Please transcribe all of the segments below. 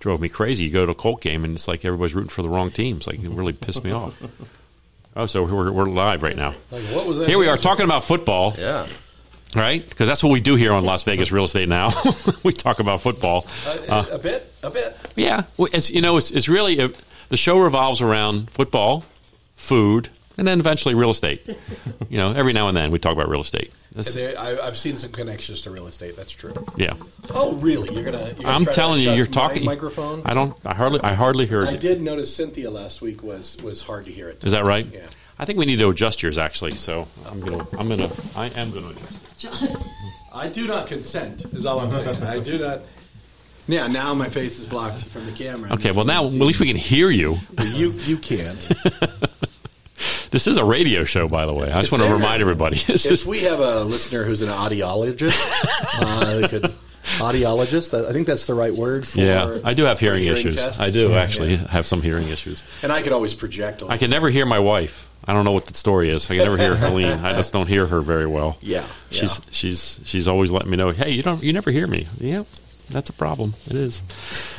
drove me crazy. You go to a Colt game and it's like everybody's rooting for the wrong teams. Like it really pissed me off. Oh, so we're, we're live right now. Like, what was that? Here we are talking about football, Yeah. right? Because that's what we do here on Las Vegas Real Estate now. we talk about football. Uh, a bit, a bit. Yeah, well, it's you know, it's, it's really a, the show revolves around football, food, and then eventually real estate. you know, every now and then we talk about real estate. That's- There, I, I've seen some connections to real estate. That's true. yeah, Oh, really? You're gonna? You're gonna I'm try to telling you, you're talking. microphone. I don't. I hardly. I hardly heard I did notice Cynthia last week was was hard to hear it. Is that right? Yeah. I think we need to adjust yours actually. So I'm gonna. I'm gonna. I am gonna adjust. I do not consent. Is all I'm saying. I do not. Yeah. Now my face is blocked from the camera. Okay. Well, now at least we can hear you. you you can't. This is a radio show, by the way. I just want to remind everybody. If we have a listener who's an audiologist, uh, they could audiologist. I think that's the right word. For yeah, I do have hearing, hearing issues. tests. I do actually Yeah. have some hearing issues. And I could always project. A I can never hear my wife. I don't know what the story is. I can never hear Helene. I just don't hear her very well. Yeah, she's yeah. she's she's always letting me know. Hey, you don't you never hear me. Yeah, that's a problem. It is.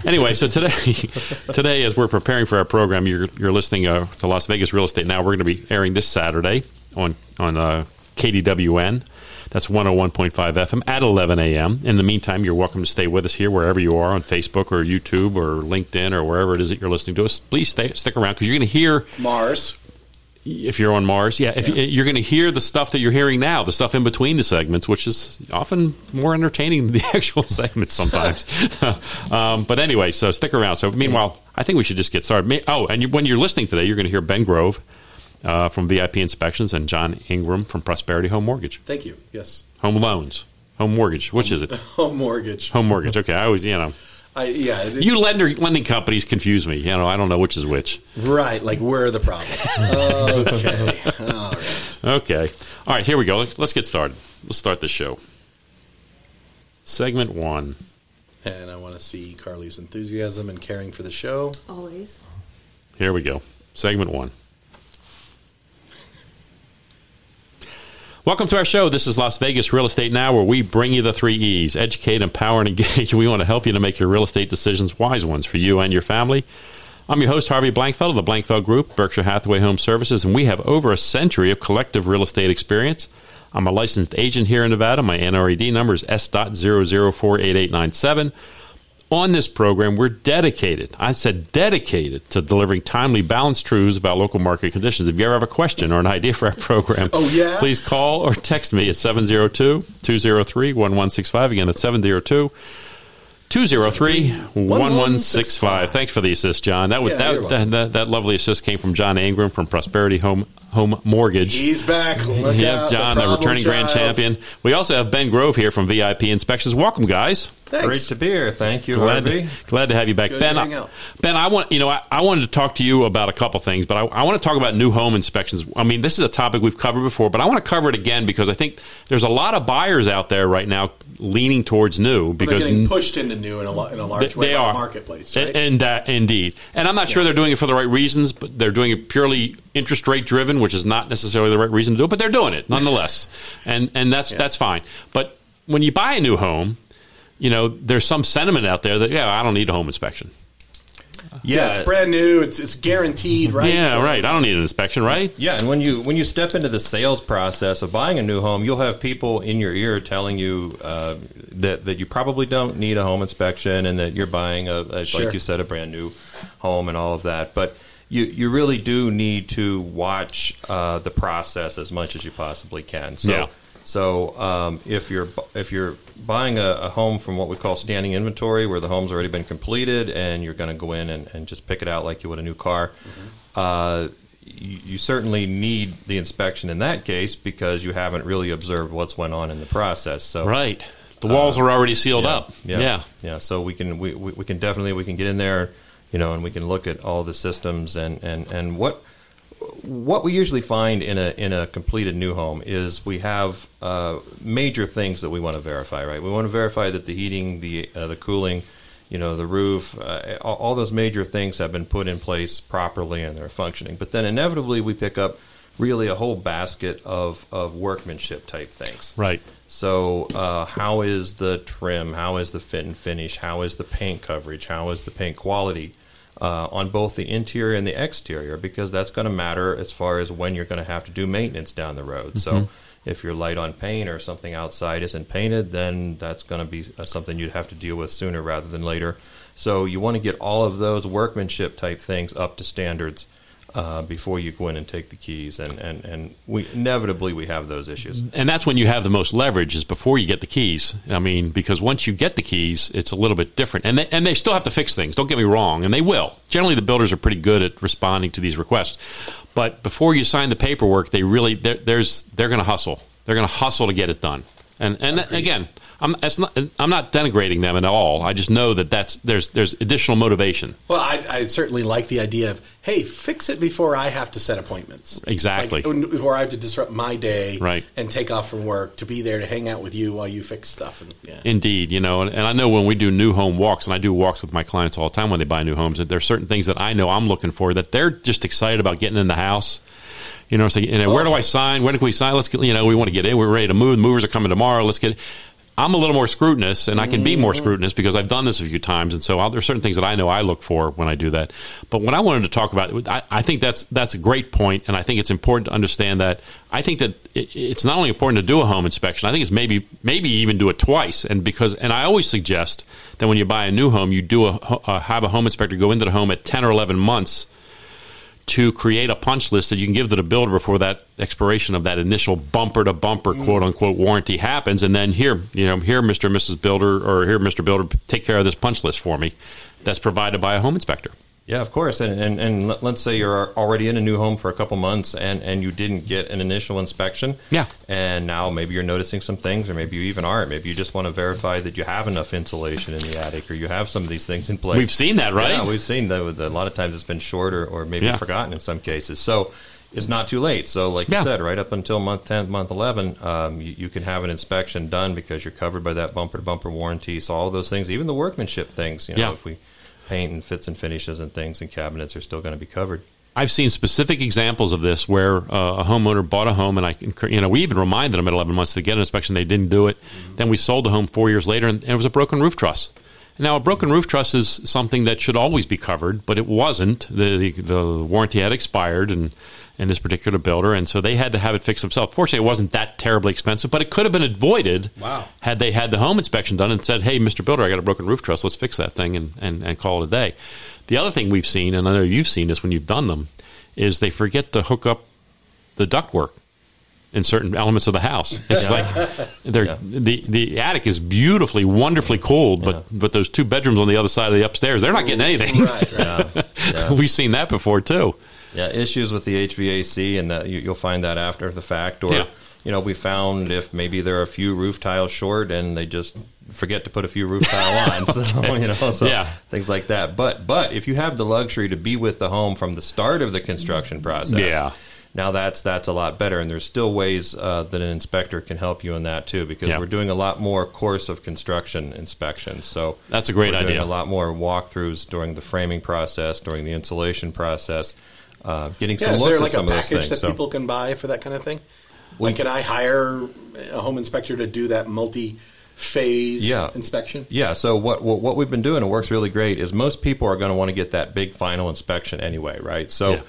Anyway, so today today as we're preparing for our program, you're you're listening uh, to Las Vegas Real Estate. Now we're going to be airing this Saturday on on uh, KDWN. That's 101.5 FM at 11 a.m. In the meantime, you're welcome to stay with us here wherever you are on Facebook or YouTube or LinkedIn or wherever it is that you're listening to us. Please stay, stick around because you're going to hear Mars. If you're on Mars, yeah, if You, you're going to hear the stuff that you're hearing now, the stuff in between the segments, which is often more entertaining than the actual segments sometimes. um, but anyway, so stick around. So meanwhile, I think we should just get started. Oh, and you, when you're listening today, you're going to hear Ben Grove uh, from VIP Inspections and John Ingram from Prosperity Home Mortgage, Thank you. Yes. Home Loans, Home Mortgage. Which is it? Home mortgage. Home Mortgage. Okay, I always, you know, I, yeah. it- you lender lending companies confuse me. You know, I don't know which is which. right. Like where are the problems? okay. All right. Okay. All right, here we go. Let's, let's get started. Let's start the show. Segment one. And I want to see Carly's enthusiasm and caring for the show. Always. Here we go. Segment one. Welcome to our show. This is Las Vegas Real Estate Now, where we bring you the three E's educate, empower, and engage. We want to help you to make your real estate decisions wise ones for you and your family. I'm your host, Harvey Blankfeld of the Blankfeld Group, Berkshire Hathaway Home Services, and we have over a century of collective real estate experience. I'm a licensed agent here in Nevada. My NRED number is S.0048897. On this program, we're dedicated, I said dedicated, to delivering timely, balanced truths about local market conditions. If you ever have a question or an idea for our program, Oh, yeah? please call or text me at 702 203 1165. Again, it's 702 203 1165. Thanks for the assist, John. That, was, Yeah, that, that, that, that lovely assist came from John Ingram from Prosperity Home, Home Mortgage. He's back. Look Yep, out. John, the, problem returning grand champion. We also have Ben Grove here from VIP Inspections. Welcome, guys. Thanks. Great to be here. Thank you, Glad Harvey. to, glad to have you back, Good Ben. to hang I, ben, I want you know I, I wanted to talk to you about a couple things, but I, I want to talk about new home inspections. I mean, this is a topic we've covered before, but I want to cover it again because I think there's a lot of buyers out there right now leaning towards new They're because getting pushed into new in a, in a large they, way they by the are marketplace. Right? and that indeed. And I'm not sure they're doing it for the right reasons, but they're doing it purely interest rate driven, which is not necessarily the right reason to do it. But they're doing it nonetheless, and and that's that's fine. But when you buy a new home, you know there's some sentiment out there that yeah, I don't need a home inspection. yeah, it's brand new. It's it's guaranteed, right? Yeah, right. I don't need an inspection, right? Yeah, and when you when you step into the sales process of buying a new home, you'll have people in your ear telling you uh, that that you probably don't need a home inspection and that you're buying a, a Sure. like you said a brand new home and all of that. But you you really do need to watch uh, the process as much as you possibly can. So Yeah. So um, if you're if you're buying a, a home from what we call standing inventory, where the home's already been completed, and you're going to go in and, and just pick it out like you would a new car, uh, you, you certainly need the inspection in that case because you haven't really observed what's went on in the process. So Right. The walls are already sealed up. yeah, yeah. yeah. So we can we, we, we can definitely we can get in there, you know, and we can look at all the systems and, and, and what what we usually find in a in a completed new home is we have uh, major things that we want to verify. Right, we want to verify that the heating, the uh, the cooling, you know, the roof, uh, all, all those major things have been put in place properly and they're functioning. But then inevitably we pick up really a whole basket of, of workmanship type things. Right. So, uh, how is the trim? How is the fit and finish? How is the paint coverage? How is the paint quality uh, on both the interior and the exterior? Because that's going to matter as far as when you're going to have to do maintenance down the road. So, if you're light on paint or something outside isn't painted, then that's going to be uh, something you'd have to deal with sooner rather than later. So, you want to get all of those workmanship type things up to standards uh, before you go in and take the keys, and and and we inevitably we have those issues. and that's when you have the most leverage is before you get the keys. I mean, because once you get the keys, it's a little bit different, and they, and they still have to fix things. Don't get me wrong, and they will. Generally, the builders are pretty good at responding to these requests, but before you sign the paperwork, they really there- there's they're going to hustle. They're going to hustle to get it done. And and again, I'm not I'm not denigrating them at all. I just know that that's there's there's additional motivation. Well, I, I certainly like the idea of, hey, fix it before I have to set appointments. Exactly. Like, before I have to disrupt my day Right. and take off from work to be there to hang out with you while you fix stuff. And, yeah. Indeed, you know, and, and I know when we do new home walks, and I do walks with my clients all the time when they buy new homes, that there are certain things that I know I'm looking for that they're just excited about getting in the house. You know, say, you know, where do I sign? When can we sign? Let's get, you know, we want to get in. We're ready to move. The movers are coming tomorrow. Let's get. I'm a little more scrutinous, and I can be more scrutinous because I've done this a few times, and so I'll, there are certain things that I know I look for when I do that. But what I wanted to talk about, I, I think that's that's a great point, and I think it's important to understand that. I think that it, it's not only important to do a home inspection. I think it's maybe maybe even do it twice, and because and I always suggest that when you buy a new home, you do a, ho- uh, have a home inspector go into the home at ten or eleven months to create a punch list that you can give to the builder before that expiration of that initial bumper to bumper mm. quote unquote warranty happens and then here you know here Mr. and Mrs. Builder or here Mr. Builder take care of this punch list for me that's provided by a home inspector Yeah, of course. And, and and let- let's say you're already in a new home for a couple months and, and you didn't get an initial inspection. Yeah. And now maybe you're noticing some things, or maybe you even aren't. Maybe you just want to verify that you have enough insulation in the attic, or you have some of these things in place. We've seen that, right? Yeah, we've seen that. A lot of times it's been short or, or maybe Yeah. forgotten in some cases. So it's not too late. So, like Yeah. you said, right up until month 10, month 11, um, you, you can have an inspection done because you're covered by that bumper to bumper warranty. So, all of those things, even the workmanship things, you know, Yeah. if we paint and fits and finishes and things and cabinets are still going to be covered. I've seen specific examples of this where uh, a homeowner bought a home, and I, you know, we even reminded them at 11 months to get an inspection. They didn't do it. Then we sold the home four years later, and, and it was a broken roof truss. Now, a broken roof truss is something that should always be covered, but it wasn't. The the, the warranty had expired, and in this particular builder, and so they had to have it fixed themselves. Fortunately, it wasn't that terribly expensive, but it could have been avoided. Wow. Had they had the home inspection done and said, "Hey, Mr. Builder, I got a broken roof truss. Let's fix that thing and, and, and call it a day." The other thing we've seen, and I know you've seen this when you've done them, is they forget to hook up the ductwork in certain elements of the house. It's like they're, Yeah. the the attic is beautifully, wonderfully cooled, but Yeah. but those two bedrooms on the other side of the upstairs, they're not getting anything. Right, right. Yeah, yeah. We've seen that before too. Yeah, issues with the HVAC, and that you, you'll find that after the fact. Or, Yeah. you know, we found if maybe there are a few roof tiles short, and they just forget to put a few roof tile on. So you know, so Yeah. things like that. But but if you have the luxury to be with the home from the start of the construction process, Yeah. Now that's that's a lot better, and there's still ways uh, that an inspector can help you in that too, because Yeah. we're doing a lot more course of construction inspections. So That's a great we're doing idea. A lot more walkthroughs during the framing process, during the insulation process, uh, getting Yeah, some is looks there at like a of those package things. that So- people can buy for that kind of thing? Like, can I hire a home inspector to do that multi-phase Yeah. inspection? Yeah. So what, what what we've been doing, it works really great. Is most people are going to want to get that big final inspection anyway, right? So. Yeah.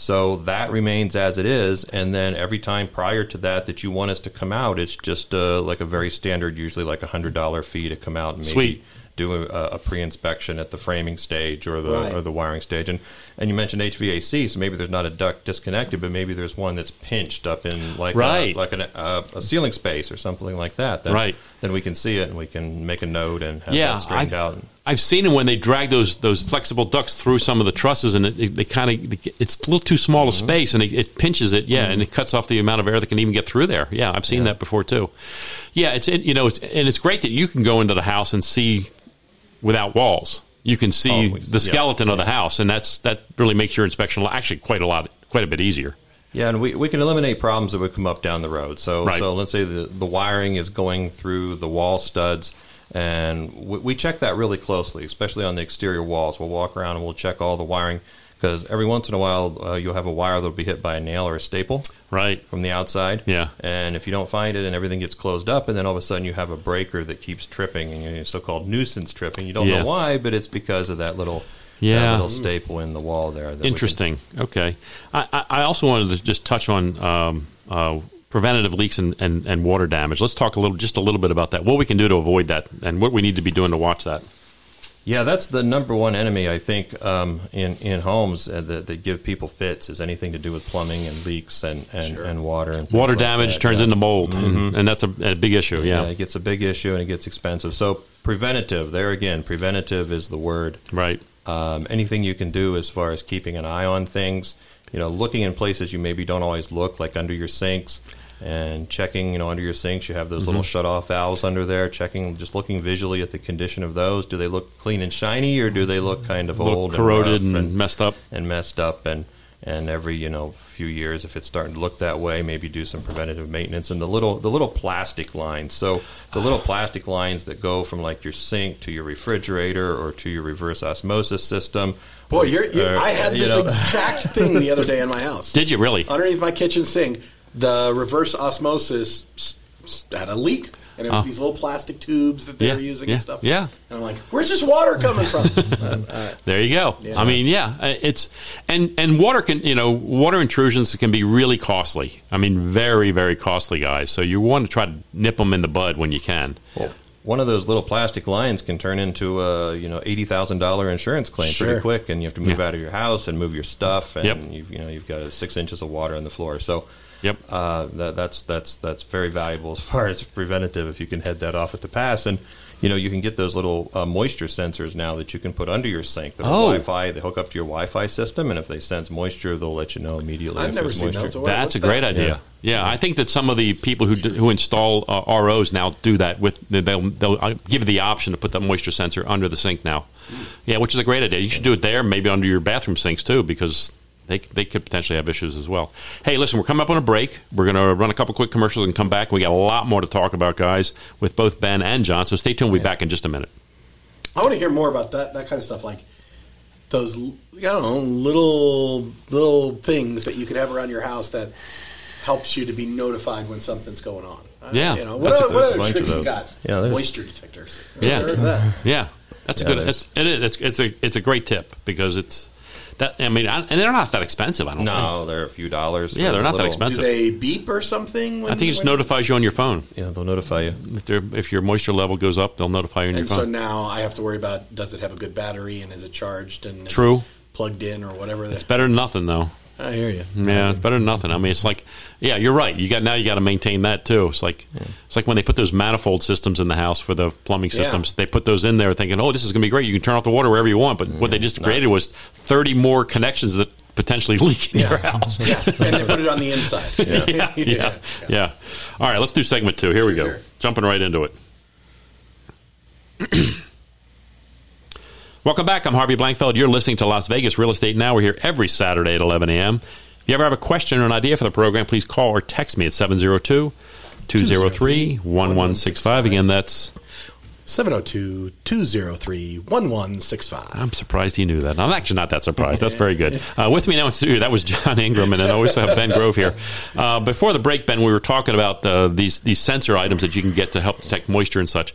So that remains as it is, and then every time prior to that that you want us to come out, it's just uh, like a very standard, usually like a hundred dollar fee to come out and maybe Sweet. Do a, a pre-inspection at the framing stage or the Right. or the wiring stage. And and you mentioned HVAC, so maybe there's not a duct disconnected, but maybe there's one that's pinched up in like Right. a, like an, uh, a ceiling space or something like that. Then, Right. Then we can see it and we can make a note and have yeah, that straightened I've, out. I've seen it when they drag those those flexible ducts through some of the trusses, and it, it, they kind of it's a little too small Mm-hmm. a space, and it, it pinches it. Yeah, and it cuts off the amount of air that can even get through there. Yeah, I've seen that before too. Yeah, it's it, you know, it's, and it's great that you can go into the house and see without walls. You can see the yeah. skeleton of the house, and that's that really makes your inspection actually quite a lot, quite a bit easier. Yeah, and we, we can eliminate problems that would come up down the road. So Right. so let's say the, the wiring is going through the wall studs, and we, we check that really closely, especially on the exterior walls. We'll walk around and we'll check all the wiring because every once in a while uh, you'll have a wire that'll be hit by a nail or a staple Right. from the outside. Yeah. And if you don't find it and everything gets closed up, and then all of a sudden you have a breaker that keeps tripping, and you know, so-called nuisance tripping. You don't Yeah. know why, but it's because of that little Yeah. that little staple in the wall there. we can- Interesting. Okay. I, I I also wanted to just touch on um, uh, preventative leaks and, and, and water damage. Let's talk a little, just a little bit about that. What we can do to avoid that, and what we need to be doing to watch that. Yeah, that's the number one enemy I think um, in in homes uh, that, that give people fits is anything to do with plumbing and leaks and and, and water and Water like damage that, turns yeah. into mold, and, and that's a, a big issue. Yeah. it gets a big issue and it gets expensive. So preventative, there again, preventative is the word. Right. Um, anything you can do as far as keeping an eye on things, you know, looking in places you maybe don't always look, like under your sinks, and checking, you know, under your sinks, you have those Mm-hmm. little shut-off valves under there. Checking, just looking visually at the condition of those. Do they look clean and shiny, or do they look kind of A old, corroded and, and, messed up. and messed up and and every you know few years if it's starting to look that way maybe do some preventative maintenance and the little the little plastic lines so the little plastic lines that go from like your sink to your refrigerator or to your reverse osmosis system Boy, you're, you're, Uh, I had you this know. exact thing the other day in my house. Did you really? Underneath my kitchen sink, the reverse osmosis s- s- had a leak, and it was Oh. these little plastic tubes that they Yeah, were using yeah, and stuff. yeah. And I'm like, where's this water coming from? Uh, There you go. Yeah. I mean, yeah, uh, it's and and water can you know water intrusions can be really costly. I mean, very very costly, guys. So you want to try to nip them in the bud when you can. well, one of those little plastic lines can turn into a you know eighty thousand dollar insurance claim Sure. pretty quick, and you have to move Yeah. out of your house and move your stuff, and Yep. you've, you know you've got six inches of water on the floor. So Yep. uh, that, that's that's that's very valuable as far as preventative. If you can head that off at the pass, and you know you can get those little uh, moisture sensors now that you can put under your sink. That are Oh. Wi-Fi. They hook up to your Wi-Fi system, and if they sense moisture, they'll let you know immediately. I've if never there's seen moisture. those. What- That's a great that? idea. Yeah. I think that some of the people who do, who install uh, ROs now do that with they'll they'll uh, give you the option to put the moisture sensor under the sink now. Yeah, which is a great idea. You should do it there, maybe under your bathroom sinks too, because they they could potentially have issues as well. Hey, listen, we're coming up on a break. We're going to run a couple quick commercials and come back. We got a lot more to talk about, guys, with both Ben and John. So stay tuned. We'll be back in just a minute. I want to hear more about that that kind of stuff, like those I don't know little little things that you could have around your house that helps you to be notified when something's going on. Uh, Yeah, you know what, that's- other- what there's a other bunch you got? Yeah, moisture detectors. Yeah. Heard that. Yeah, that's a good. there's- It's, it is. It's, it's a it's a great tip because it's that. I mean, I, and they're not that expensive. I don't. think. No, they're a few dollars. Yeah, they're not that expensive. Do they beep or something? When, I think it just notifies you on your phone. Yeah, they'll notify you. If, if your moisture level goes up, they'll notify you on your And so phone. now I have to worry about does it have a good battery and is it charged and True. plugged in or whatever. That, It's better than nothing, though. I hear you. Yeah, it's better than nothing. I mean, it's like, yeah, you're right. You got now you got to maintain that too. It's like it's like when they put those manifold systems in the house for the plumbing Yeah. systems. They put those in there thinking, oh, this is going to be great. You can turn off the water wherever you want. But what they just created was 30 more connections that potentially leak in your house. Yeah, and they put it on the inside. yeah, yeah, yeah. All right, let's do segment two. Here we go. Sure. Jumping right into it. Welcome back. I'm Harvey Blankfeld. You're listening to Las Vegas Real Estate Now. We're here every Saturday at 11 a.m. If you ever have a question or an idea for the program, please call or text me at 702 203 1165. Again, that's 702-203-1165. I'm surprised he knew that. I'm actually not that surprised. That's very good. Uh, with me now in studio, that was John Ingram, and then I also have Ben Grove here. Uh, before the break, Ben, we were talking about uh, these these sensor items that you can get to help detect moisture and such.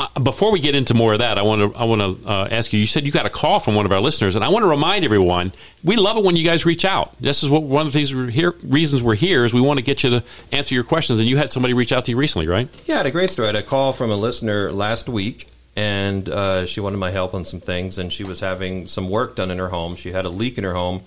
Uh, before we get into more of that, I want to I want to uh, ask you. You said you got a call from one of our listeners, and I want to remind everyone we love it when you guys reach out. This is what one of these here, reasons we're here is we want to get you to answer your questions. And you had somebody reach out to you recently, right? Yeah, I had a great story. I had a call from a listener last week, and uh, she wanted my help on some things, and she was having some work done in her home. She had a leak in her home,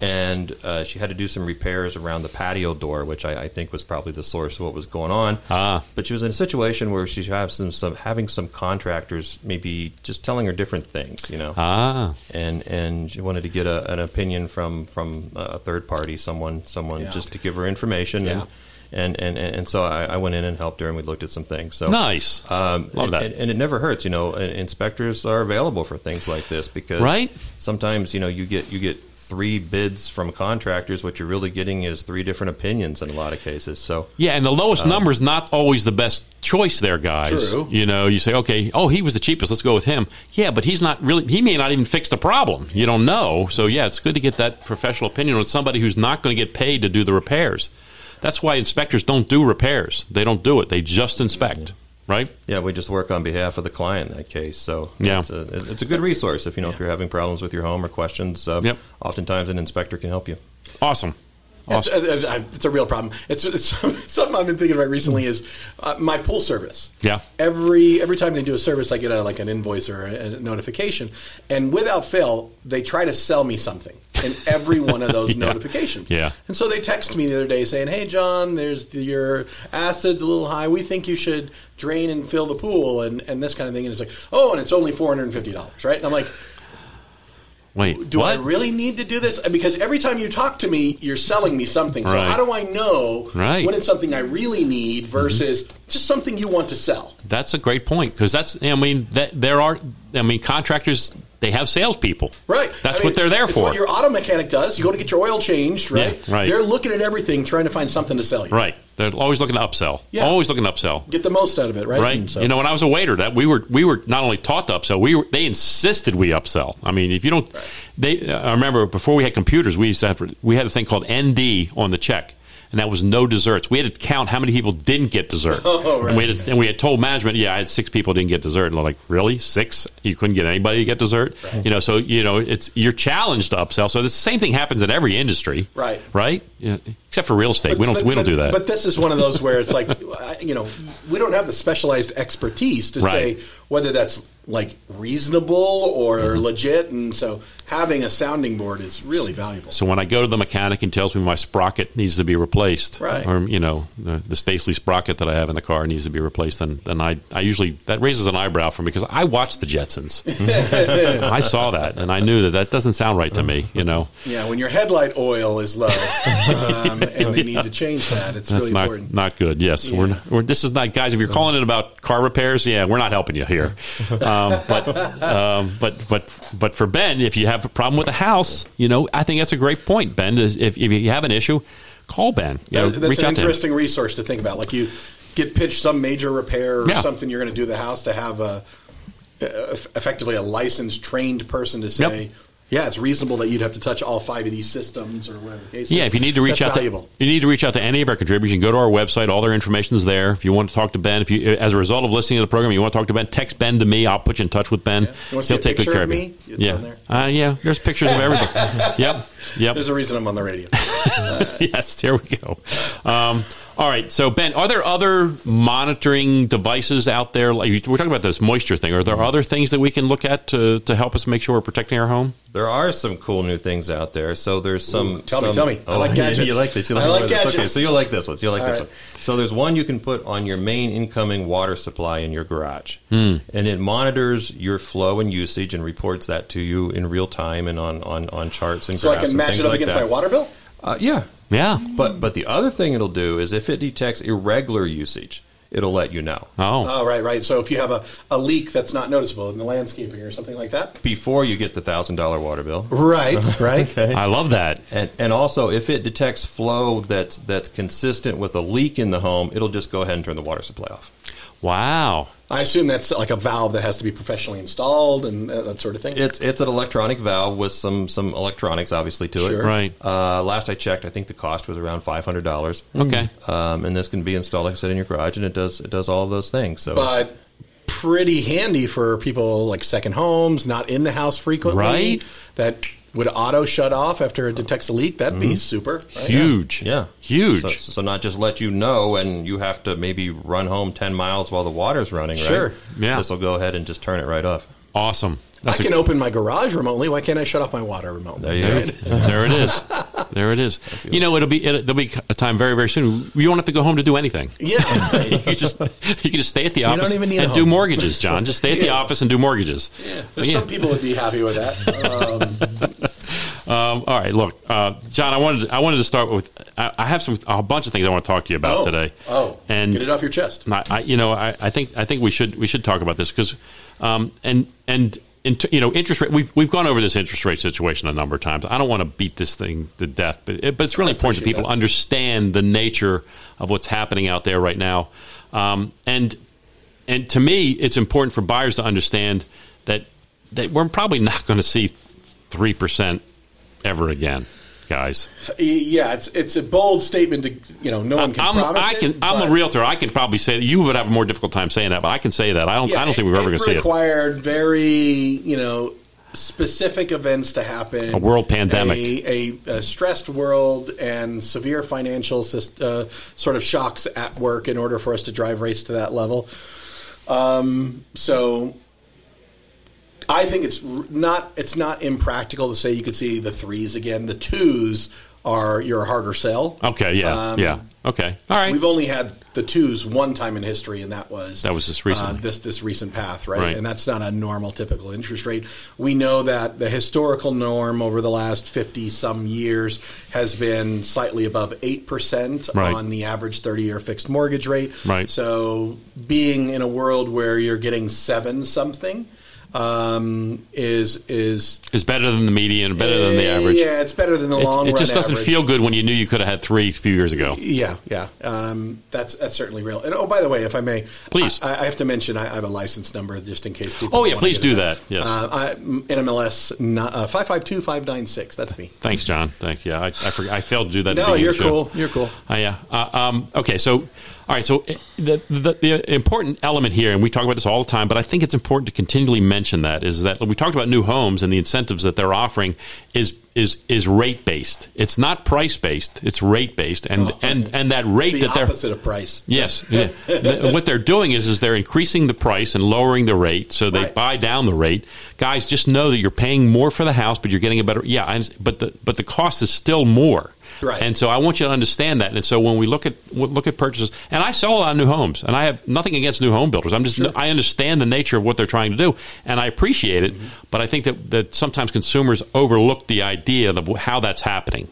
and uh, she had to do some repairs around the patio door, which I, I think was probably the source of what was going on. Ah. But she was in a situation where she has some, some having some contractors maybe just telling her different things, you know Ah, and and she wanted to get a, an opinion from from a third party, someone someone Yeah. just to give her information, Yeah. and, and and and so I, I went in and helped her, and we looked at some things. So nice. Um, Love and, that. and, and it never hurts, you know. Inspectors are available for things like this because Right. sometimes you know you get you get three bids from contractors, what you're really getting is three different opinions in a lot of cases. So Yeah, and the lowest uh, number is not always the best choice there, guys. True. You know, you say, okay, oh, he was the cheapest. Let's go with him. Yeah, but he's not really. He may not even fix the problem. You don't know. So yeah, it's good to get that professional opinion on somebody who's not going to get paid to do the repairs. That's why inspectors don't do repairs. They don't do it. They just inspect. Right? yeah, we just work on behalf of the client in that case. So Yeah. it's a, it's a good resource if you know if you're having problems with your home or questions. Uh, Yep. Oftentimes, an inspector can help you. Awesome. It's, Awesome. it's, it's- it's a real problem. It's, it's something I've been thinking about recently. Is uh, my pool service? Yeah. Every every time they do a service, I get a, like an invoice or a, a notification, and without fail, they try to sell me something in every one of those notifications. Yeah. And so they text me the other day saying, "Hey, John, there's the, your acid's a little high. We think you should drain and fill the pool and, and this kind of thing." And it's like, "Oh, and it's only four hundred and fifty dollars, right?" And I'm like. Wait. Do what? I really need to do this? Because every time you talk to me, you're selling me something. So Right. how do I know Right. when it's something I really need versus mm-hmm. just something you want to sell? That's a great point because that's. I mean, that there are. I mean, contractors. They have salespeople. Right. That's I mean, what they're there for. What your auto mechanic does. You go to get your oil changed, right? Yeah, right. They're looking at everything, trying to find something to sell you. right. They're always looking to upsell. Yeah. Always looking to upsell. Get the most out of it, right? right? So- You know, when I was a waiter, that we were we were not only taught to upsell, we were they insisted we upsell. I mean, if you don't, they. I remember before we had computers, we used to have we had a thing called ND on the check. And that was no desserts. We had to count how many people didn't get dessert. Oh, right. and, we had, and we had told management, yeah, I had six people didn't get dessert. And they're like, really, six? You couldn't get anybody to get dessert? You know, so you know, it's you're challenged to upsell. So the same thing happens in every industry, Right. Right? Yeah, except for real estate, we don't But- we don't but- do that. But this is one of those where it's like, you know, we don't have the specialized expertise to Right. say whether that's like reasonable or Mm-hmm. legit, and so having a sounding board is really valuable. So when I go to the mechanic and tells me my sprocket needs to be replaced, Right. or you know the, the Spacely sprocket that I have in the car needs to be replaced, then then I, I usually that raises an eyebrow for me because I watched the Jetsons. I saw that and I knew that that doesn't sound right to me. You know, Yeah, when your headlight oil is low um, and they need to change that, it's that's really not important. not good. Yes, we're, not- we're this is not guys. If you're calling in about car repairs, yeah, we're not helping you here. Um, but um, but but but for Ben, if you have a problem with a house, you know, I think that's a great point. Ben, if, if you have an issue, call Ben. You know, that's an interesting resource to think about. Like you get pitched some major repair or Yeah. something you're going to do the house to have a effectively a licensed, trained person to say, Yep. Yeah, it's reasonable that you'd have to touch all five of these systems or whatever the case. is." Yeah, if you need to reach That's out valuable. to you need to reach out to any of our contributors, you can go to our website. All their information is there. If you want to talk to Ben, if you as a result of listening to the program, you want to talk to Ben, text Ben to me. I'll put you in touch with Ben. You He'll take good care of me? you. It's yeah. Uh, yeah. There's pictures of everything. yep, yep. There's a reason I'm on the radio. yes, there we go. Um, all right, so Ben, are there other monitoring devices out there? Like we're talking about this moisture thing. Are there other things that we can look at to, to help us make sure we're protecting our home? There are some cool new things out there. So there's some. tell me, tell me. I like you- gadgets. You like this. You I like, like more this. Okay, so you'll like this one. You'll like All this right. one. So there's one you can put on your main incoming water supply in your garage, Hmm. and it monitors your flow and usage and reports that to you in real time and on on, on charts and so I graphs can and match things it up like against that. my water bill? Uh, yeah, Yeah. but but the other thing it'll do is if it detects irregular usage, it'll let you know. Oh, Oh, right, right. So if you have a, a leak that's not noticeable in the landscaping or something like that? before you get the thousand dollar water bill. Right, right. okay. I love that. And, and also, if it detects flow that's that's consistent with a leak in the home, it'll just go ahead and turn the water supply off. Wow. I assume that's like a valve that has to be professionally installed and uh, that sort of thing. It's it's an electronic valve with some some electronics, obviously, to Sure. it. Right. Uh, last I checked, I think the cost was around five hundred dollars. Okay. Um, and this can be installed, like I said, in your garage, and it does it does all of those things. So but pretty handy for people like second homes, not in the house frequently. Right. That would auto shut off after it detects a leak. That'd be mm-hmm. super. right? Huge. yeah, Huge. So, so not just let you know, and you have to maybe run home ten miles while the water's running. Right? Sure. Yeah. This will go ahead and just turn it right off. awesome. I That's a- can open my garage remotely. Why can't I shut off my water remotely? There you go. there it is. There it is. You know, it'll be it'll, there'll be a time very very soon. You won't have to go home to do anything. Yeah. You can just you can just stay at the office don't even need a and do mortgages, John. Just stay at the office and do mortgages. There's Yeah. some people would be happy with that. Um, Um, all right, look, uh, John. I wanted to, I wanted to start with. I, I have some a bunch of things I want to talk to you about oh, today. Oh, and get it off your chest. I, I, you know, I, I think I think we should we should talk about this because, um, and and t- you know, interest rate. We've we've gone over this interest rate situation a number of times. I don't want to beat this thing to death, but it, but it's really important that people that. understand the nature of what's happening out there right now. Um, and and to me, it's important for buyers to understand that that we're probably not going to see three percent ever again, guys. Yeah, it's it's a bold statement to you know no one can I'm, promise I can. it, I'm a realtor. I can probably say that you would have a more difficult time saying that, but I can say that. I don't. Yeah, I don't think we're ever going to see it. required very you know specific events to happen. A world pandemic. a, a, a stressed world, and severe financial uh, sort of shocks at work in order for us to drive rates to that level. Um, so. I think it's not it's not impractical to say you could see the threes again. The twos are your harder sell. Okay. Yeah. Um, yeah. Okay. All right. We've only had the twos one time in history, and that was That was just recently. uh, this this recent path, right? Right. And that's not a normal, typical interest rate. We know that the historical norm over the last fifty some years has been slightly above eight percent Right. on the average thirty year fixed mortgage rate. Right. So, being in a world where you're getting seven something um, is is It's better than the median, better than the Eh, average. Yeah, it's better than the It, long. it just doesn't average. feel good when you knew you could have had three a few years ago. Yeah, yeah. Um, that's that's certainly real. And oh, by the way, if I may, Please. I, I have to mention I, I have a license number just in case people. Oh, yeah, please do it. that. Yes. Uh, I, NMLS uh, five five two five nine six. That's me. Thanks, John. Thank you. I, I, forgot, I failed to do that. No, you're of the show. cool. You're cool. Uh, yeah. Uh, um, okay. So, all right. So, uh, the, the the important element here, and we talk about this all the time, but I think it's important to continually mention that is that we talked about new homes and the incentives that they're offering is is is rate based. It's not price based. It's rate based, and and and that rate The that they're opposite of price. Yes. Yeah. What they're doing is is they're increasing the price and lowering the rate, so they Right. buy down the rate. Guys, just know that you're paying more for the house, but you're getting a better. Yeah, but the but the cost is still more. Right. And so I want you to understand that. And so when we look at look at purchases, and I sell a lot of new homes, and I have nothing against new home builders. I'm just I understand the nature of what they're trying to do, and I appreciate it. Mm-hmm. But I think that that sometimes consumers overlook the idea of how that's happening.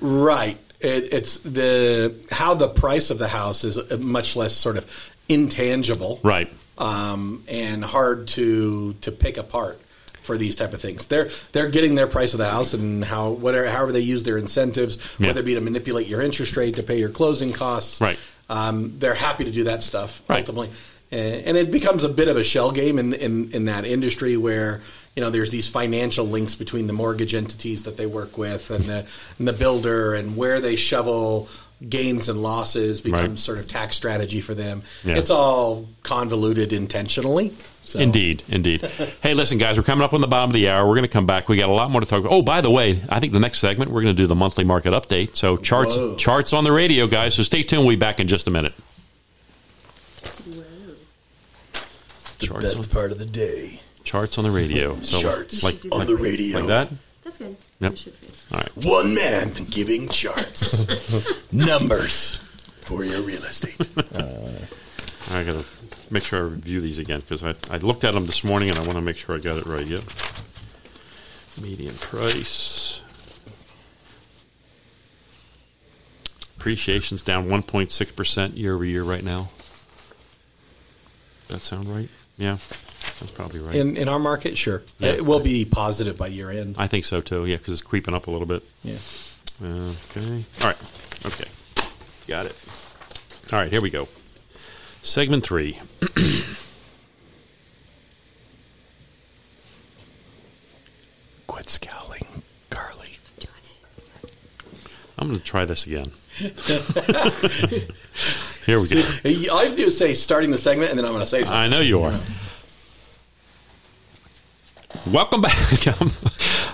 Right. It, it's the how the price of the house is much less sort of intangible, Right. Um, and hard to to pick apart for these type of things. They're they're getting their price of the house and how whatever however they use their incentives, Yeah. whether it be to manipulate your interest rate to pay your closing costs. Right. Um, they're happy to do that stuff Right. ultimately, and, and it becomes a bit of a shell game in in in that industry where. You know, there's these financial links between the mortgage entities that they work with and the and the builder, and where they shovel gains and losses becomes Right. sort of tax strategy for them. Yeah. It's all convoluted intentionally. So. Indeed, indeed. hey, listen, guys, we're coming up on the bottom of the hour. We're going to come back. We got a lot more to talk about. Oh, by the way, I think the next segment we're going to do the monthly market update. So charts, Whoa. charts on the radio, guys. So stay tuned. We'll be back in just a minute. Charts, on, part of the day. charts on the radio. So Charts like, on like, the radio. like that. That's good. Yep. That should fit. All right. One man giving charts, numbers for your real estate. Uh, I got to make sure I review these again because I, I looked at them this morning and I want to make sure I got it right. Yep. Median price. Appreciation's down 1.6% year over year right now. That sound right? Yeah, that's probably right. In in our market, sure, Yeah. it will be positive by year end. I think so too. Yeah, because it's creeping up a little bit. Yeah. Okay. All right. Okay. Got it. All right. Here we go. Segment three. Quit scowling, Carly. I'm going to try this again. Here we go. All I have to do is say starting the segment, and then I'm going to say something. I know you are. Welcome back. I'm,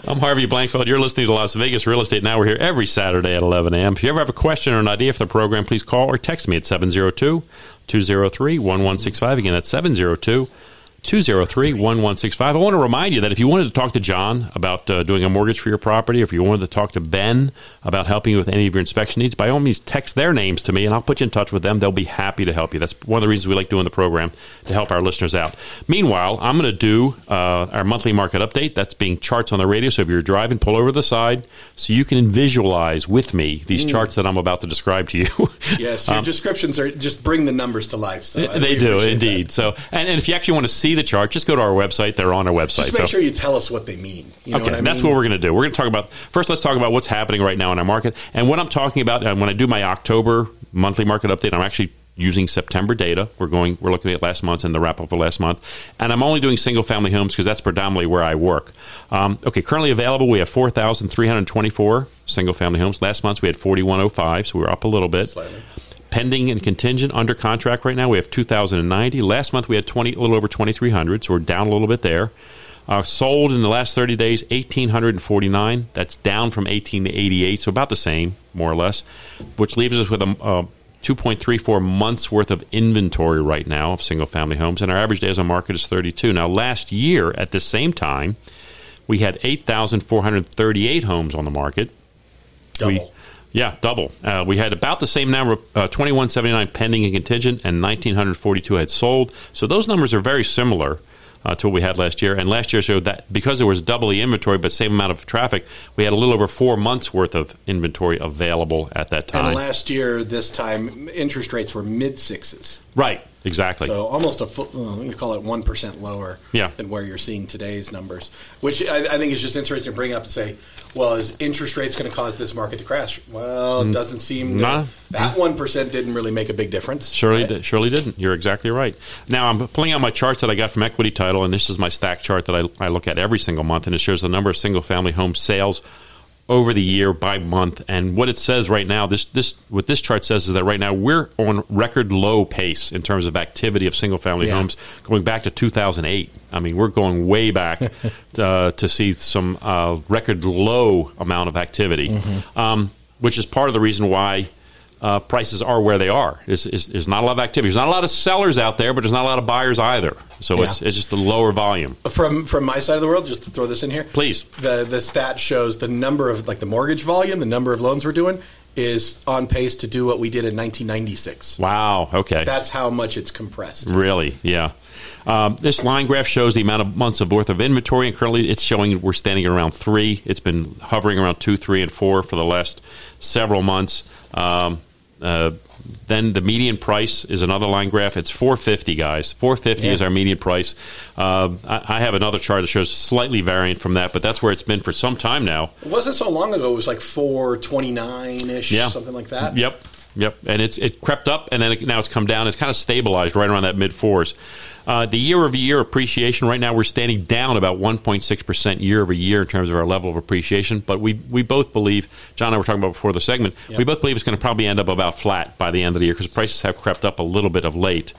I'm Harvey Blankfeld. You're listening to Las Vegas Real Estate Now. We're here every Saturday at 11 a.m. If you ever have a question or an idea for the program, please call or text me at 702 203 1165. Again, that's 702 203 1165. I want to remind you that if you wanted to talk to John about uh, doing a mortgage for your property, or if you wanted to talk to Ben about helping you with any of your inspection needs, by all means, text their names to me and I'll put you in touch with them. They'll be happy to help you. That's one of the reasons we like doing the program to help our listeners out. Meanwhile, I'm going to do uh, our monthly market update. That's being charts on the radio. So if you're driving, pull over to the side so you can visualize with me these charts that I'm about to describe to you. Yes, your descriptions are just bring the numbers to life. So They do indeed. So, and, and if you actually want to see see the chart, just go to our website. They're on our website. Just make So- sure you tell us what they mean. You know okay, what I that's mean? what we're going to do. We're going to talk about first. Let's talk about what's happening right now in our market and what I'm talking about. uh, when I do my October monthly market update, I'm actually using September data. We're going. We're looking at last month and the wrap up of last month, and I'm only doing single family homes because that's predominantly where I work. Um, okay, currently available, we have 4,324 single family homes. Last month we had 4,105, so we we're up a little bit. Slightly. Pending and contingent under contract right now, we have 2,090. Last month we had 20, a little over 2,300, so we're down a little bit there. Uh, sold in the last 30 days, 1,849. That's down from 1,888, so about the same, more or less, which leaves us with a, uh 2.34 months worth of inventory right now of single family homes, and our average days on market is 32. Now, last year at the same time, we had 8,438 homes on the market. Double. We, yeah, double. Uh, we had about the same number, uh, twenty one seventy nine pending and contingent, and nineteen hundred forty two had sold. So those numbers are very similar uh, to what we had last year. And last year showed that because there was double the inventory, but same amount of traffic, we had a little over four months worth of inventory available at that time. and last year, this time, interest rates were mid sixes. right, exactly. So almost a foot, well, you call it one percent lower Yeah. than where you're seeing today's numbers, which I, I think is just interesting to bring up and say, well, is interest rates going to cause this market to crash? Well, it mm. doesn't seem Nah. that one percent didn't really make a big difference. Surely, right? di- surely didn't. You're exactly right. Now I'm pulling out my charts that I got from Equity Title, and this is my stack chart that I, I look at every single month, and it shows the number of single family home sales over the year by month. And what it says right now, this this what this chart says is that right now we're on record low pace in terms of activity of single family Yeah. homes going back to 2008. I mean, we're going way back uh, to see some uh, record low amount of activity, Mm-hmm. um, which is part of the reason why uh, prices are where they are. There's not a lot of activity. There's not a lot of sellers out there, but there's not a lot of buyers either. So it's Yeah. it's just a lower volume. From from my side of the world, just to throw this in here, Please. The the stat shows the number of like the mortgage volume, the number of loans we're doing is on pace to do what we did in 1996. Wow. Okay. That's how much it's compressed. Really? Yeah. Um, this line graph shows the amount of months of worth of inventory, and currently it's showing we're standing at around three. It's been hovering around two, three, and four for the last several months. Um, uh, then the median price is another line graph. It's 450, guys. 450 is our median price. Um I, I have another chart that shows slightly variant from that, but that's where it's been for some time now. It wasn't so long ago. It was like 429 ish, Yeah. something like that. Yep, yep. And it's it crept up, and then it, now it's come down. It's kind of stabilized right around that mid fours. Uh, the year over year appreciation right now we're standing down about 1.6 percent year over year in terms of our level of appreciation. But we we both believe, John and I were talking about before the segment, Yep. we both believe it's going to probably end up about flat by the end of the year because prices have crept up a little bit of late.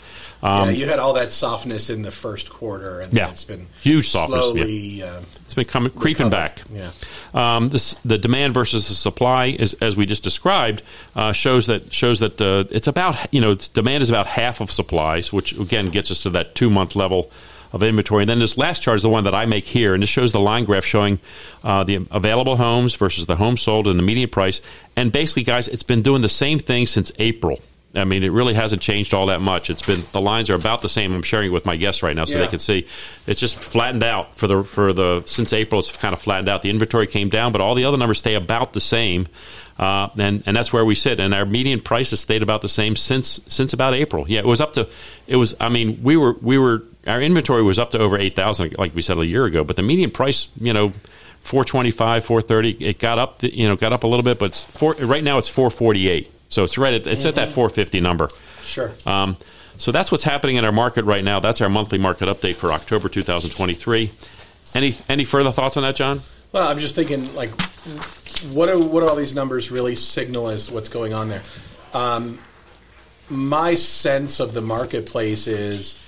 Um, yeah, you had all that softness in the first quarter, and Yeah. it's been Huge softness, slowly. Uh, It's been coming creeping back. yeah. Um, this, the demand versus the supply is, as we just described, uh, shows that shows that uh, it's about you know it's, demand is about half of supplies, which again gets us to that two month level of inventory. And then this last chart is the one that I make here, and this shows the line graph showing uh, the available homes versus the homes sold and the median price. And basically, guys, it's been doing the same thing since April. I mean, it really hasn't changed all that much. It's been the lines are about the same. I'm sharing it with my guests right now, so Yeah. they can see. It's just flattened out for the for the since April. It's kind of flattened out. The inventory came down, but all the other numbers stay about the same, uh, and and that's where we sit. And our median prices stayed about the same since since about April. Yeah, it was up to it was. I mean, we were we were our inventory was up to over eight thousand, like we said a year ago. But the median price, you know. 425 430 it got up the, you know got up a little bit but it's four, right now it's 448 so it's right at, it's at that 450 number Sure. um, so that's what's happening in our market right now. That's our monthly market update for October 2023. Any any further thoughts on that, John? Well, I'm just thinking, like, what do what do all these numbers really signal as what's going on there? Um, my sense of the marketplace is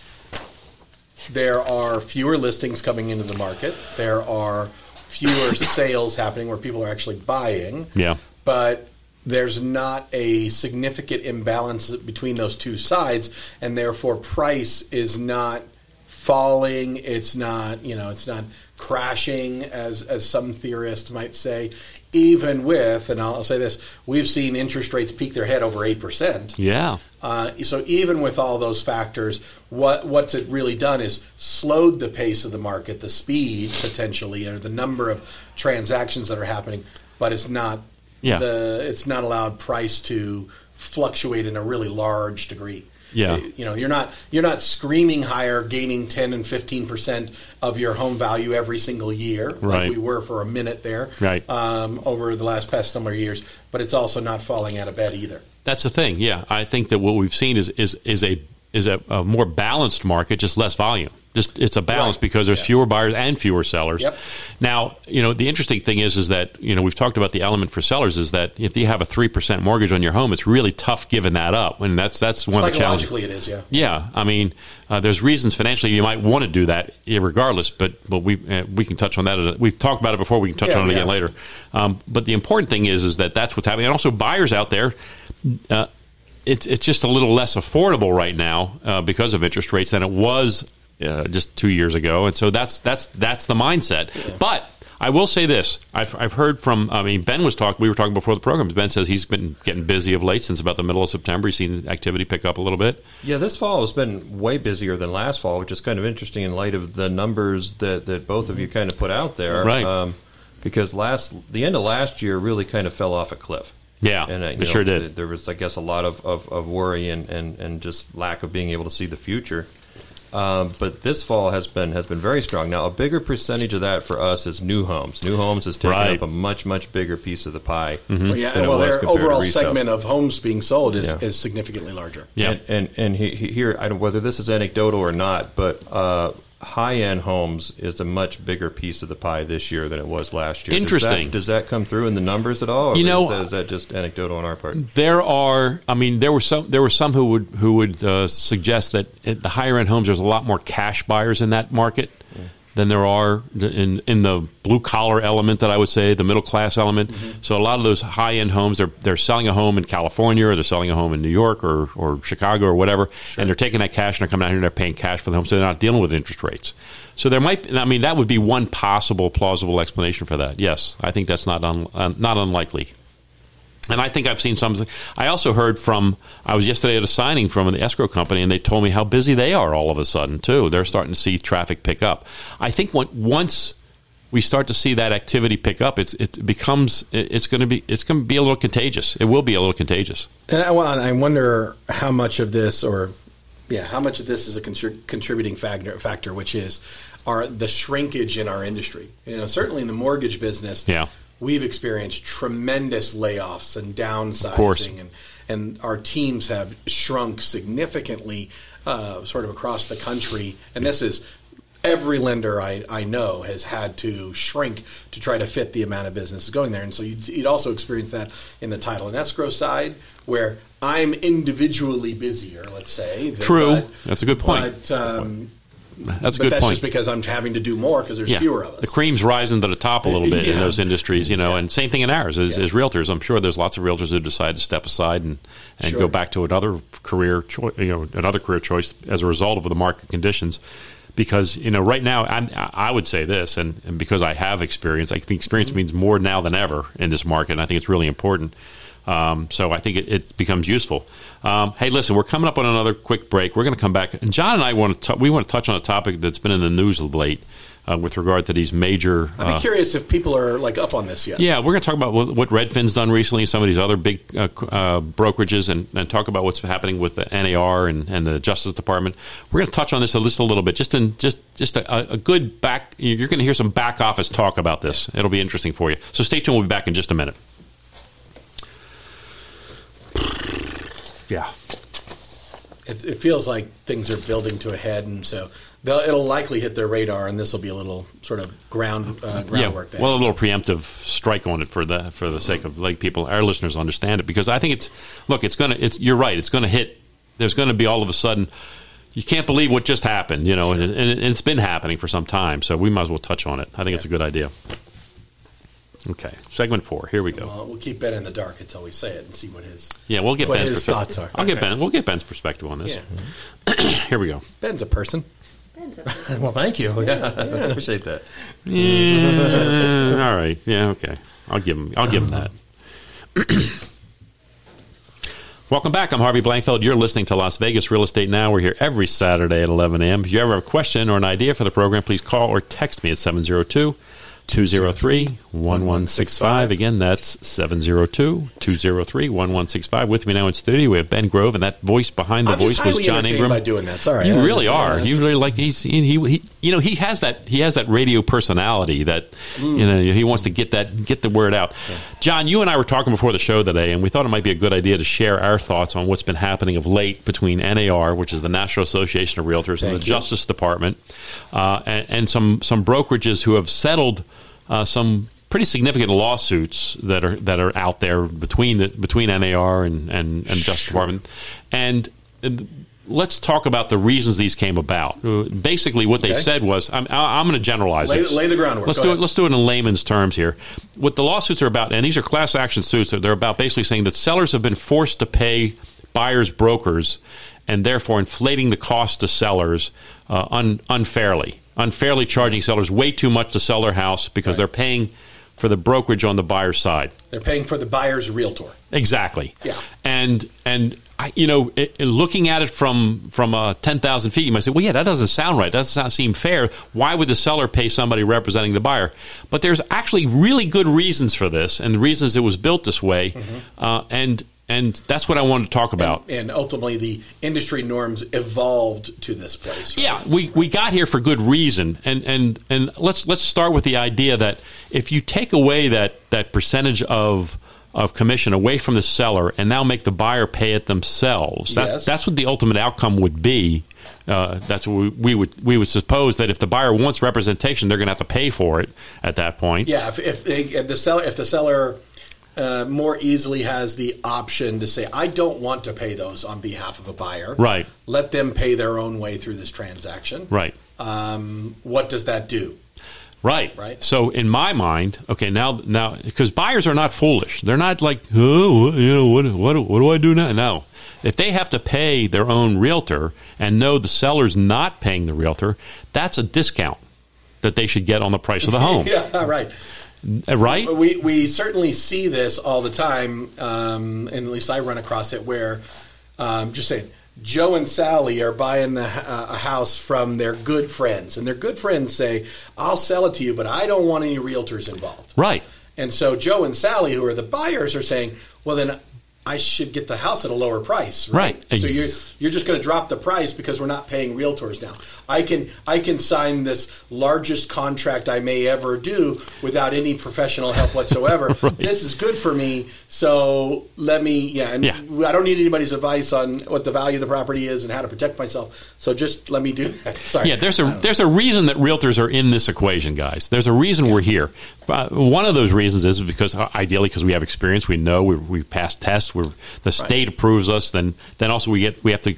there are fewer listings coming into the market. There are fewer sales happening where people are actually buying. Yeah. But there's not a significant imbalance between those two sides, and therefore price is not falling. It's not, you know, it's not crashing as as some theorists might say. Even with, and I'll say this, we've seen interest rates peak their head over eight percent. Yeah. Uh, so even with all those factors, what what's it really done is slowed the pace of the market, the speed potentially, or the number of transactions that are happening, but it's not Yeah. the it's not allowed price to fluctuate in a really large degree. Yeah. You know, you're not you're not screaming higher, gaining ten and fifteen percent of your home value every single year, Right. like we were for a minute there, Right. Um, over the last past number of years. But it's also not falling out of bed either. That's the thing. Yeah, I think that what we've seen is is is a is a, a more balanced market, just less volume. Just it's a balance Right. because there's Yeah. fewer buyers and fewer sellers. Yep. Now, you know, the interesting thing is is that you know we've talked about the element for sellers is that if you have a three percent mortgage on your home, it's really tough giving that up, and that's that's one of the challenges. Psychologically, it is. Yeah. Yeah, I mean, uh, there's reasons financially you might want to do that, regardless. But but we uh, we can touch on that. We've talked about it before. We can touch Yeah, on it yeah. again later. Um, but the important thing is is that that's what's happening, and also buyers out there. Uh, it's it's just a little less affordable right now uh, because of interest rates than it was uh, just two years ago, and so that's that's that's the mindset. But I will say this: I've I've heard from. I mean, Ben was talking. We were talking before the program. Ben says he's been getting busy of late since about the middle of September. He's seen activity pick up a little bit. Yeah, this fall has been way busier than last fall, which is kind of interesting in light of the numbers that, that both of you kind of put out there. Right. Um, because last the end of last year really kind of fell off a cliff. Yeah, and uh, it know, sure did. There was, I guess, a lot of, of, of worry and, and, and just lack of being able to see the future. Um, but this fall has been has been very strong. Now, a bigger percentage of that for us is new homes. New homes has taken Right. up a much much bigger piece of the pie. Mm-hmm. Well, yeah. than it Well, was their overall segment of homes being sold is, Yeah. is significantly larger. Yeah. And and, and he, he, here, I don't whether this is anecdotal or not, but uh, high end homes is a much bigger piece of the pie this year than it was last year. Does that- Interesting. Does that, come through in the numbers at all? Or You know- is that, is that just anecdotal on our part? There are, I mean, there were some. There were some who would who would uh, suggest that at the higher end homes, there's a lot more cash buyers in that market than there are in in the blue collar element that I would say, the middle class element. So a lot of those high end homes, they're they're selling a home in California or they're selling a home in New York or or Chicago or whatever, and they're taking that cash and they're coming out here and they're paying cash for the home, so they're not dealing with interest rates. So there might, I mean, that would be one possible plausible explanation for that. Yes, I think that's not un, uh, not unlikely. And I think I've seen some. I also heard from. I was yesterday at a signing from an escrow company, and they told me how busy they are all of a sudden too. They're starting to see traffic pick up. I think when, once we start to see that activity pick up, it's it becomes it's going to be it's going to be a little contagious. It will be a little contagious. And I, well, I wonder how much of this, or yeah, how much of this is a contri- contributing factor, factor, which is our the shrinkage in our industry. You know, certainly in the mortgage business, Yeah. We've experienced tremendous layoffs and downsizing, and and our teams have shrunk significantly, uh, sort of across the country. And this is every lender I, I know has had to shrink to try to fit the amount of business going there. And so you'd, you'd also experience that in the title and escrow side, where I'm individually busier, let's say. True. That's a good point. But, um, That's a but good that's point. just because I'm having to do more because there's yeah, fewer of us. the cream's rising to the top a little bit in those industries, you know, and same thing in ours as, Yeah. as realtors. I'm sure there's lots of realtors who decide to step aside and, and Sure. go back to another career, choi- you know, another career choice as a result of the market conditions. Because you know, right now, I'm, I would say this, and, and because I have experience, I think experience Mm-hmm. means more now than ever in this market. And I think it's really important. Um, so I think it, it becomes useful. Um, hey, listen, we're coming up on another quick break. We're going to come back, and John and I want to we want to touch on a topic that's been in the news of late uh, with regard to these major. I'd be uh, curious if people are like up on this yet. yeah, we're going to talk about what, what Redfin's done recently, some of these other big uh, uh, brokerages, and, and talk about what's happening with the NAR and, and the Justice Department. We're going to touch on this a, just a little bit, just in just just a, a good back. You're going to hear some back office talk about this. It'll be interesting for you. So stay tuned. We'll be back in just a minute. Yeah. It, it feels like things are building to a head, and so they'll, it'll likely hit their radar, and this will be a little sort of ground uh, groundwork there. well, a little preemptive strike on it for the for the sake of like people, our listeners understand it because I think it's look, it's gonna, it's you're right, it's gonna hit. There's going to be all of a sudden, you can't believe what just happened, you know, and, and, and it's been happening for some time, so we might as well touch on it. I think it's a good idea. Okay, segment four. Here we go. Well, we'll keep Ben in the dark until we say it and see what his Yeah, we'll get what Ben's his perspective. thoughts are. I'll get Ben. We'll get Ben's perspective on this. Yeah. Here we go. Ben's a person. Ben's a person. Well, thank you. Yeah, I appreciate that. Yeah, all right. Yeah, okay. I'll give him. I'll give him that. Welcome back. I'm Harvey Blankfeld. You're listening to Las Vegas Real Estate Now. We're here every Saturday at 11 a.m. If you ever have a question or an idea for the program, please call or text me at 702 203 1165. Again, that's 702 203 1165. With me now in studio, we have Ben Grove, and that voice behind the I'm voice was John Ingram. by doing that. Sorry, you I really are. Uh, you really like he's he, he you know he has that he has that radio personality that you know he wants to get that get the word out. John, you and I were talking before the show today, and we thought it might be a good idea to share our thoughts on what's been happening of late between NAR, which is the National Association of Realtors, and the you. Justice Department, uh, and, and some some brokerages who have settled uh, some pretty significant lawsuits that are that are out there between the between NAR and and, and Justice Department, and. And Let's talk about the reasons these came about. Uh, Basically, what they Okay. said was, I'm, I'm going to generalize Lay- it. lay the groundwork. Let's Go do it. Let's do it in layman's terms here. What the lawsuits are about, and these are class action suits. They're about basically saying that sellers have been forced to pay buyers' brokers, and therefore inflating the cost to sellers uh, un, unfairly, unfairly charging sellers way too much to sell their house because they're paying for the brokerage on the buyer's side. They're paying for the buyer's realtor. Exactly. Yeah. And and I, you know, it, it- looking at it from from uh, ten thousand feet, you might say, "Well, yeah, that doesn't sound right. That doesn't seem fair. Why would the seller pay somebody representing the buyer?" But there's actually really good reasons for this, and the reasons it was built this way, uh, and and that's what I wanted to talk about. And ultimately, the industry norms evolved to this place. right? Yeah, we, we got here for good reason, and, and and let's let's start with the idea that if you take away that that percentage of of commission away from the seller and now make the buyer pay it themselves, that's Yes. that's what the ultimate outcome would be. Uh, that's what we, we would we would suppose that if the buyer wants representation, they're going to have to pay for it at that point. Yeah, if, if, they, if the seller if the seller uh, more easily has the option to say, "I don't want to pay those on behalf of a buyer," Right. Let them pay their own way through this transaction. Right. Um, what does that do? Right. Right. So in my mind, okay, now now because buyers are not foolish. They're not like, oh, you know, what, what what do I do now? No. If they have to pay their own realtor and know the seller's not paying the realtor, that's a discount that they should get on the price of the home. Yeah, right. Uh, Right? We we certainly see this all the time, um, and at least I run across it where, um, just saying, Joe and Sally are buying the, uh, a house from their good friends, and their good friends say, "I'll sell it to you, but I don't want any realtors involved." Right. And so Joe and Sally, who are the buyers, are saying, "Well, then I should get the house at a lower price." Right. Right. So you're you're just going to drop the price because we're not paying realtors now. I can I can sign this largest contract I may ever do without any professional help whatsoever. This is good for me. So let me yeah, and Yeah. I don't need anybody's advice on what the value of the property is and how to protect myself. So just let me do that. Sorry. Yeah, there's a there's a reason that realtors are in this equation, guys. There's a reason we're here. Uh, one of those reasons is because uh, ideally because we have experience, we know we we've passed tests, we're the state approves us. Then then also we get we have to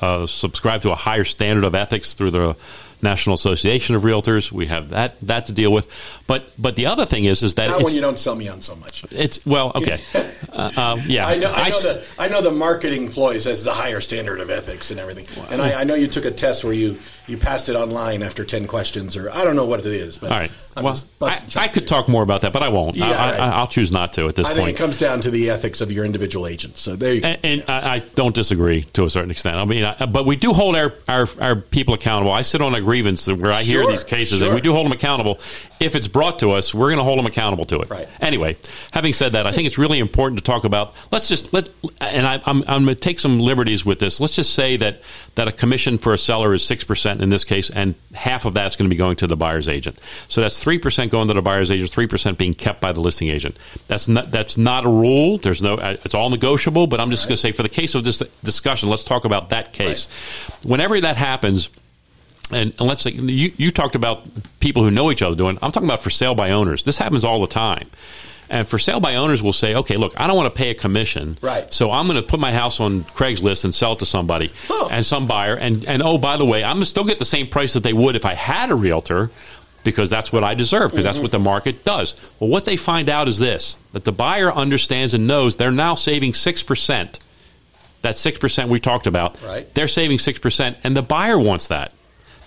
uh, subscribe to a higher standard of ethics through the National Association of Realtors. We have that that to deal with. But but the other thing is is that Not when you don't sell me on so much. it's well okay, uh, um, yeah. I know, I know the I know the marketing employees has a higher standard of ethics and everything. And I, I know you took a test where you, you passed it online after ten questions, or I don't know what it is. But all right. I'm well, I, I could talk more about that, but I won't. Yeah, I, I, right. I'll choose not to at this I think point. it comes down to the ethics of your individual agent. So there you go. And, and I, I don't disagree to a certain extent. I mean, I, but we do hold our, our, our people accountable. I sit on a grievance where I hear these cases, sure. and we do hold them accountable. If it's brought to us, we're going to hold them accountable to it. Right. Anyway, having said that, I think it's really important to talk about. Let's just let, and I, I'm, I'm going to take some liberties with this. Let's just say that that a commission for a seller is six percent in this case, and half of that's going to be going to the buyer's agent. So that's three percent going to the buyer's agent, three percent being kept by the listing agent. That's not that's not a rule. There's no. uh, It's all negotiable. But I'm just going to say for the case of this discussion, let's talk about that case. Whenever that happens. And, and let's say you, you talked about people who know each other doing. I'm talking about for sale by owners. This happens all the time. And for sale by owners, will say, okay, look, I don't want to pay a commission, Right. So I'm going to put my house on Craigslist and sell it to somebody Oh. and some buyer. And and oh, by the way, I'm going to still get the same price that they would if I had a realtor, because that's what I deserve, because that's mm-hmm. what the market does. Well, what they find out is this: that the buyer understands and knows they're now saving six percent. That six percent we talked about, Right. They're saving six percent, and the buyer wants that.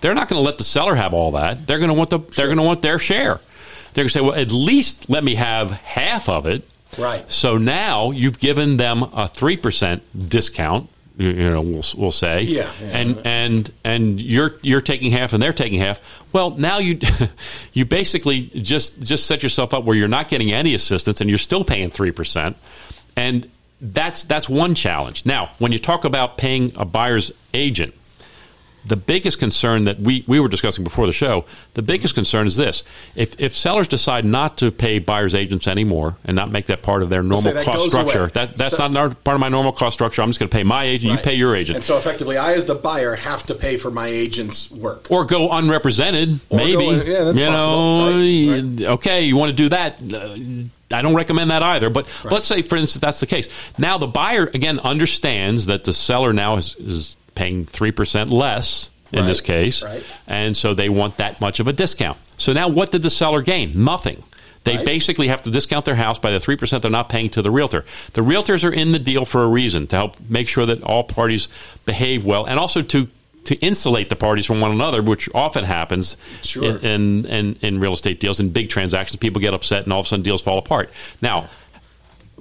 They're not going to let the seller have all that. They're going to want the. They're going to want their share. They're going to say, well, at least let me have half of it. Right. So now you've given them a three percent discount you you know, we'll, we'll say, Yeah, yeah. and and and you're you're taking half and they're taking half. Well, now you you basically just just set yourself up where you're not getting any assistance and you're still paying three percent, and that's that's one challenge. Now, when you talk about paying a buyer's agent, the biggest concern that we, we were discussing before the show, the biggest concern is this. If, if sellers decide not to pay buyer's agents anymore and not make that part of their normal cost structure, away. that, that's So- not part of my normal cost structure. I'm just going to pay my agent, you pay your agent. And so effectively, I, as the buyer, have to pay for my agent's work. or go unrepresented, Or maybe. go- yeah, you possible. know, Right, right. okay, you want to do that. Uh, I don't recommend that either. But let's say, for instance, that's the case. Now the buyer again understands that the seller now is, is paying three percent less in Right, this case, right. and so they want that much of a discount. So now, what did the seller gain? Nothing. They Right. basically have to discount their house by the three percent they're not paying to the realtor. The realtors are in the deal for a reason to help make sure that all parties behave well, and also to to insulate the parties from one another, which often happens Sure. in, in, in in real estate deals in big transactions. People get upset, and all of a sudden deals fall apart. Now,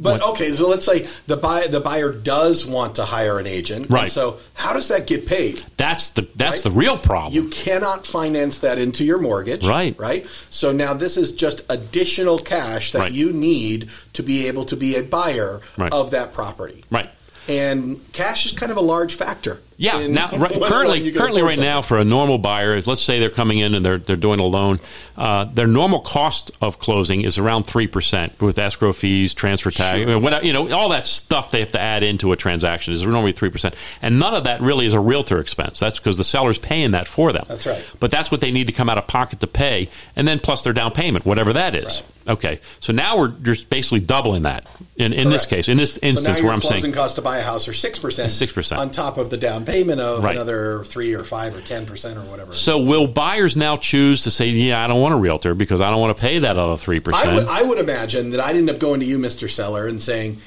But okay, so let's say the buy, the buyer does want to hire an agent. Right. So how does that get paid? that's the that's Right. the real problem. You cannot finance that into your mortgage. Right. Right. So now this is just additional cash that Right. you need to be able to be a buyer Right. of that property. right. And cash is kind of a large factor. Yeah. in Now, right, currently, currently, right something. now, for a normal buyer, let's say they're coming in and they're they're doing a loan, uh, their normal cost of closing is around three percent with escrow fees, transfer tax, Sure. whatever, you know, all that stuff they have to add into a transaction is normally three percent, and none of that really is a realtor expense. That's because the seller's paying that for them. That's right. But that's what they need to come out of pocket to pay, and then plus their down payment, whatever that is. Right. Okay, so now we're just basically doubling that in, in this case. In this So instance, your where I'm saying closing saying cost to buy a house are six percent, 6%. on top of the down payment of Right. another three or five or ten percent or whatever. So will buyers now choose to say, "Yeah, I don't want a realtor because I don't want to pay that other three percent"? I would imagine that I'd end up going to you, Mister Seller, and saying,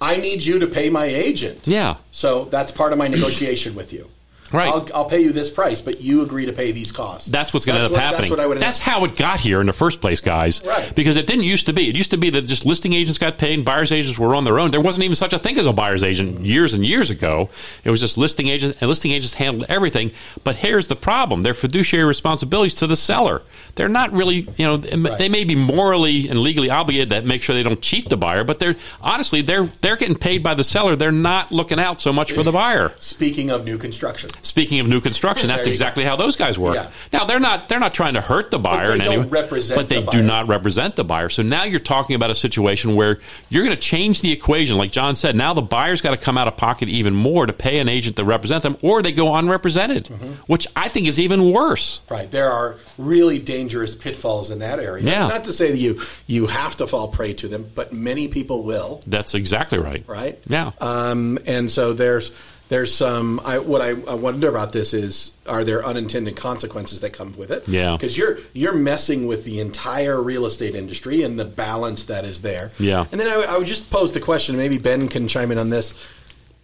"I need you to pay my agent." Yeah, So that's part of my negotiation with you. Right. I'll, I'll pay you this price, but you agree to pay these costs. that's what's going to end up what- happening. That's what I would. That's how it got here in the first place, guys. Right. Because it didn't used to be. It used to be that just listing agents got paid and buyers agents were on their own. There wasn't even such a thing as a buyer's agent years and years ago. It was just listing agents, and listing agents handled everything. But here's the problem: their fiduciary responsibilities to the seller. They're not really, you know, they may be morally and legally obligated to make sure they don't cheat the buyer, but they're honestly they're they're getting paid by the seller. They're not looking out so much for the buyer. Speaking of new construction, Speaking of new construction, that's exactly how those guys work. Yeah. Now they're not they're not trying to hurt the buyer they in any way, represent but they the do not represent the buyer. So now you're talking about a situation where you're going to change the equation, like John said. Now the buyer's got to come out of pocket even more to pay an agent to represent them, or they go unrepresented, Mm-hmm. which I think is even worse. right? There are really dangerous pitfalls in that area. Yeah. Not to say that you you have to fall prey to them, but many people will. That's exactly right. Right. Yeah. Um, and so there's there's some. I, what I, I wonder about this is, are there unintended consequences that come with it? Yeah. Because you're you're messing with the entire real estate industry and the balance that is there. Yeah. And then I, would- I would just pose the question. Maybe Ben can chime in on this.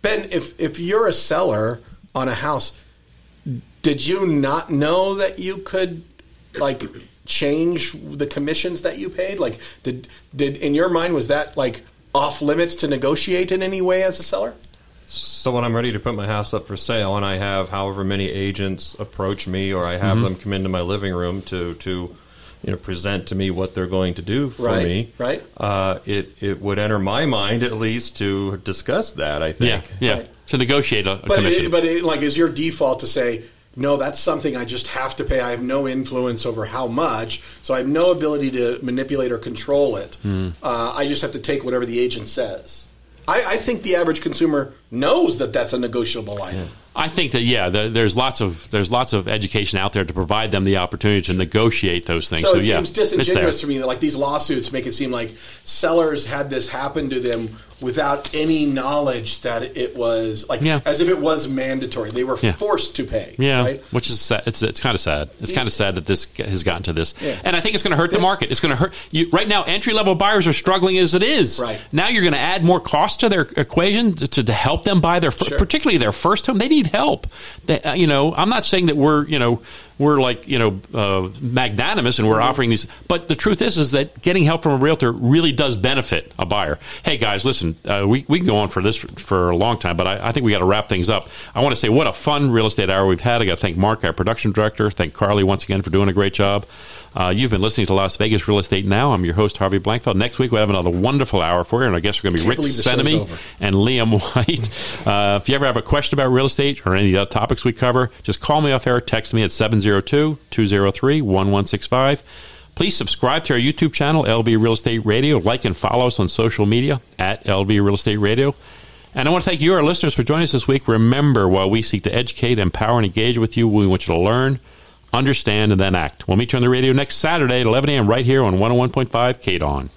Ben, if if you're a seller on a house, did you not know that you could like change the commissions that you paid? Like, did did in your mind was that like off limits to negotiate in any way as a seller? So when I'm ready to put my house up for sale, and I have however many agents approach me, or I have Mm-hmm. them come into my living room to to you know present to me what they're going to do for Right, me, right. Uh, it it would enter my mind at least to discuss that. I think. Yeah, yeah. Right. To negotiate a, a But commission. it, but it, like, is your default to say no? That's something I just have to pay. I have no influence over how much, so I have no ability to manipulate or control it. Hmm. Uh, I just have to take whatever the agent says. I, I think the average consumer knows that that's a negotiable item. I think that yeah, there, there's lots of there's lots of education out there to provide them the opportunity to negotiate those things. So, So, it yeah, seems disingenuous to me that like these lawsuits make it seem like sellers had this happen to them without any knowledge that it was like Yeah. as if it was mandatory. They were Yeah. forced to pay. Yeah, right? which is sad. It's it's kind of sad. It's kind of sad that this has gotten to this, Yeah. and I think it's going to hurt the market. It's going to hurt you right now. Entry level buyers are struggling as it is. Right. now, you're going to add more cost to their equation to, to, to help them buy their, Sure. particularly their first home. They need help. They, uh, you know, I'm not saying that we're you know we're like you know uh, magnanimous and we're offering these. But the truth is, is that getting help from a realtor really does benefit a buyer. Hey guys, listen, uh, we we can go on for this for, for a long time, but I, I think we got to wrap things up. I want to say what a fun real estate hour we've had. I got to thank Mark, our production director. Thank Carly once again for doing a great job. Uh, you've been listening to Las Vegas Real Estate Now. I'm your host, Harvey Blankfeld. Next week, we have another wonderful hour for you, and our guests are going to be Rick believe the show's Senemy and Liam White. Uh, if you ever have a question about real estate or any of the other topics we cover, just call me off air, or text me at 702 203 1165. Please subscribe to our YouTube channel, LV Real Estate Radio. Like and follow us on social media at LV Real Estate Radio. And I want to thank you, our listeners, for joining us this week. Remember, while we seek to educate, empower, and engage with you, we want you to learn, understand, and then act. We'll meet you on the radio next Saturday at 11 a.m. right here on 101.5 KDON.